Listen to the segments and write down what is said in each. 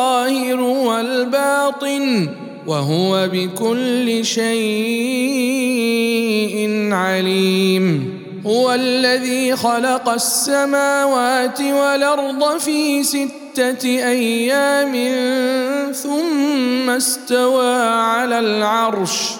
والظاهر والباطن وهو بكل شيء عليم. هو الذي خلق السماوات والأرض في ستة أيام ثم استوى على العرش.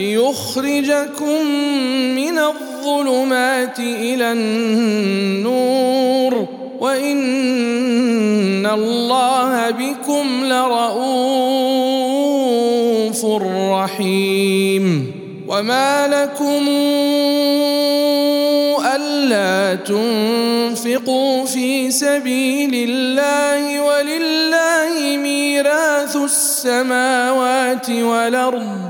ليخرجكم من الظلمات إلى النور. وإن الله بكم لرؤوف رحيم. وما لكم ألا تنفقوا في سبيل الله ولله ميراث السماوات والأرض.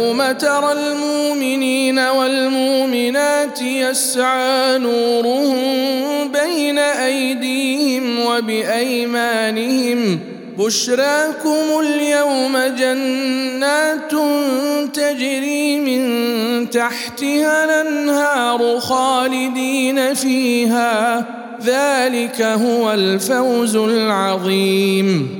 يوم ترى المؤمنين والمؤمنات يسعى نورهم بين أيديهم وبأيمانهم. بشراكم اليوم جنات تجري من تحتها الأنهار خالدين فيها. ذلك هو الفوز العظيم.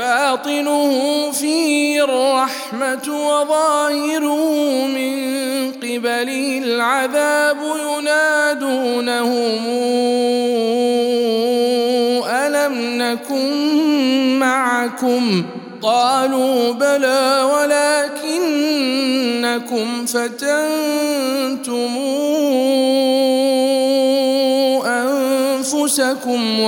باطنه فيه الرحمة وظاهره من قبله العذاب ينادونهم ألم نكن معكم؟ قالوا بلى ولكنكم فتنتم أنفسكم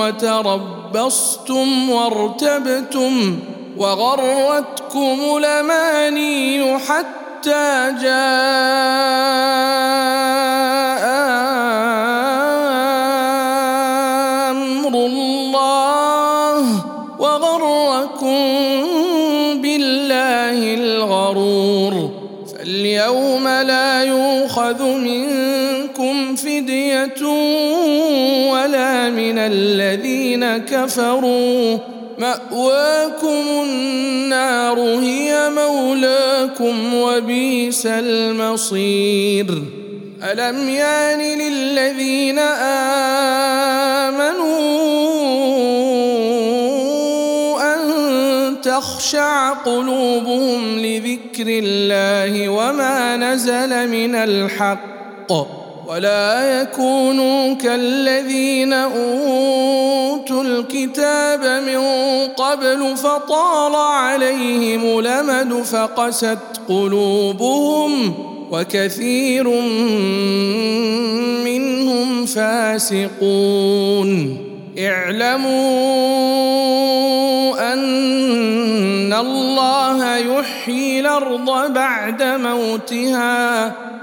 وتربصتم وارتبتم وغرتكم الاماني حتى جاء أمر الله وغركم بالله الغرور فاليوم لا يؤخذ منكم فديه ولا من الذين كفروا. مأواكم النار هي مولاكم وبئس المصير. ألم يان للذين آمنوا أن تخشع قلوبهم لذكر الله وما نزل من الحق؟ ولا يكونوا كالذين أوتوا الكتاب من قبل فطال عليهم الامد فقست قلوبهم وكثير منهم فاسقون. اعلموا أن الله يحيي الأرض بعد موتها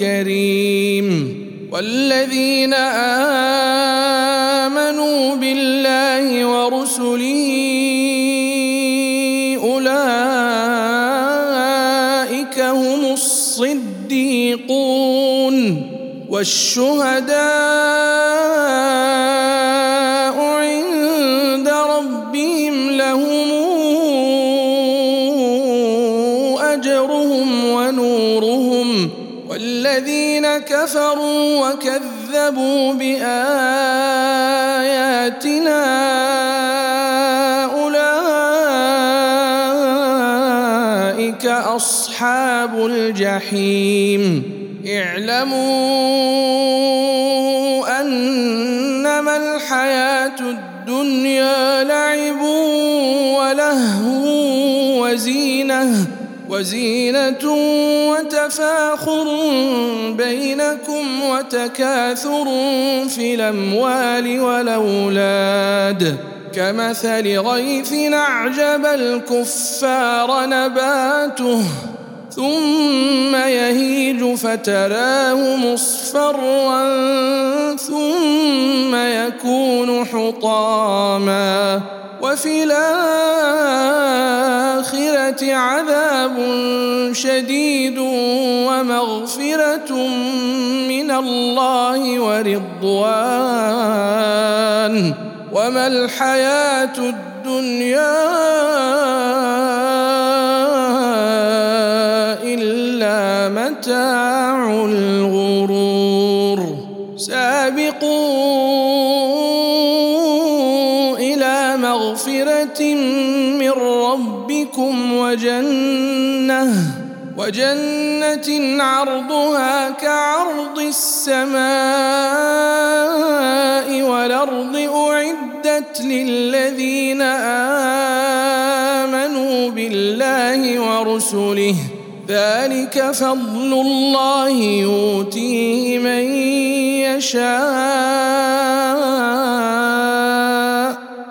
كريم والذين آمنوا بالله ورسله أولئك هم الصديقون. والشهداء كفروا وكذبوا بآياتنا أولئك أصحاب الجحيم. اعلموا أنما الحياة الدنيا لعب ولهو وزينة. وزينة وتفاخر بينكم وتكاثر في الأموال والأولاد. كمثل غيث أعجب الكفار نباته ثم يهيج فتراه مصفرا ثم يكون حطاما. وفي الآخرة عذاب شديد ومغفرة من الله ورضوان. وما الحياة الدنيا إلا متاع الغرور. وجنة وجنة عرضها كعرض السماء والأرض أعدت للذين آمنوا بالله ورسله. ذلك فضل الله يؤتيه من يشاء.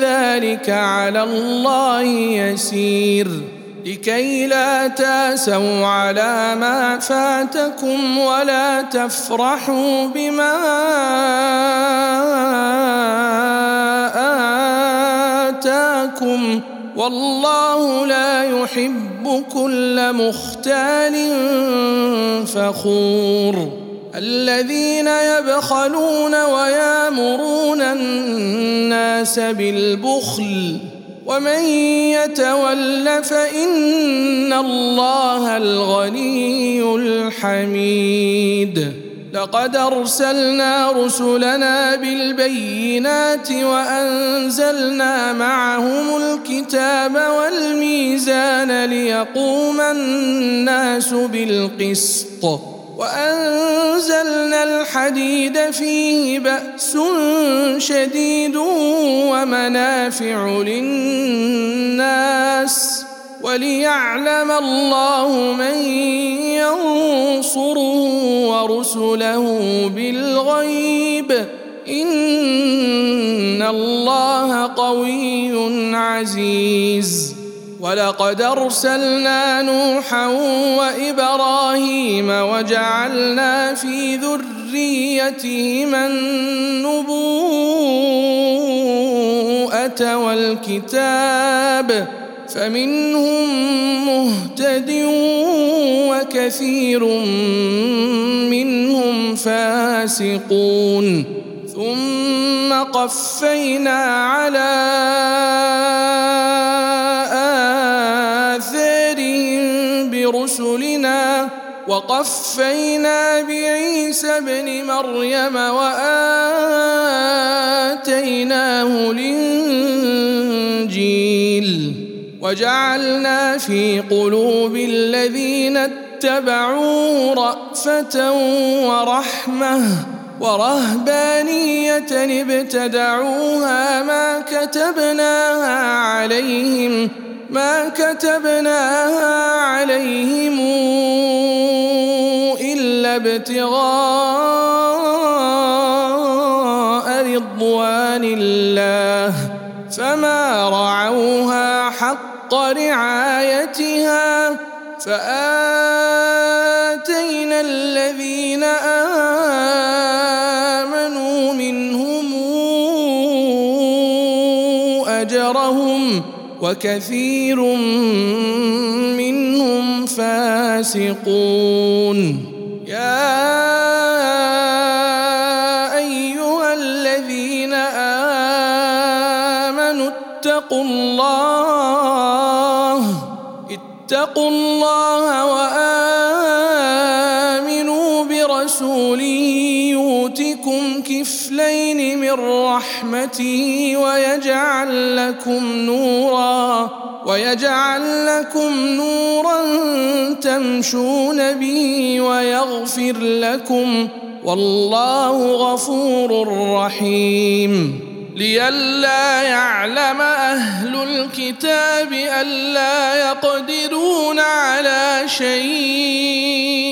ذلك على الله يسير. لكي لا تاسوا على ما فاتكم ولا تفرحوا بما آتاكم. والله لا يحب كل مختال فخور. الذين يبخلون ويامرون الناس بالبخل ومن يتول فإن الله الغني الحميد. لقد أرسلنا رسلنا بالبينات وأنزلنا معهم الكتاب والميزان ليقوم الناس بالقسط. وأنزلنا الحديد فيه بأس شديد ومنافع للناس وليعلم الله من ينصره ورسله بالغيب إن الله قوي عزيز. ولقد أرسلنا نوحا وإبراهيم وجعلنا في ذريتهما النبوءة والكتاب فمنهم مهتد وكثير منهم فاسقون ثم قفينا على برسلنا وقفينا بعيسى ابن مريم وآتيناه الإنجيل وجعلنا في قلوب الذين اتبعوه رأفة ورحمة ورهبانية ابتدعوها ما كتبناها عليهم ما كتبناها عليهم إلا ابتغاء رضوان الله فما رعوها حق رعايتها فآتينا الذين آمنوا منهم أجرهم وكثير منهم فاسقون. يا أيها الذين آمنوا اتقوا الله اتقوا الله وآمنوا برسوله يؤتكم كفلين من رحمته ويجعل لكم نورا ويجعل لكم نورا تمشون به ويغفر لكم. والله غفور رحيم. لئلا يعلم أهل الكتاب الا يقدرون على شيء.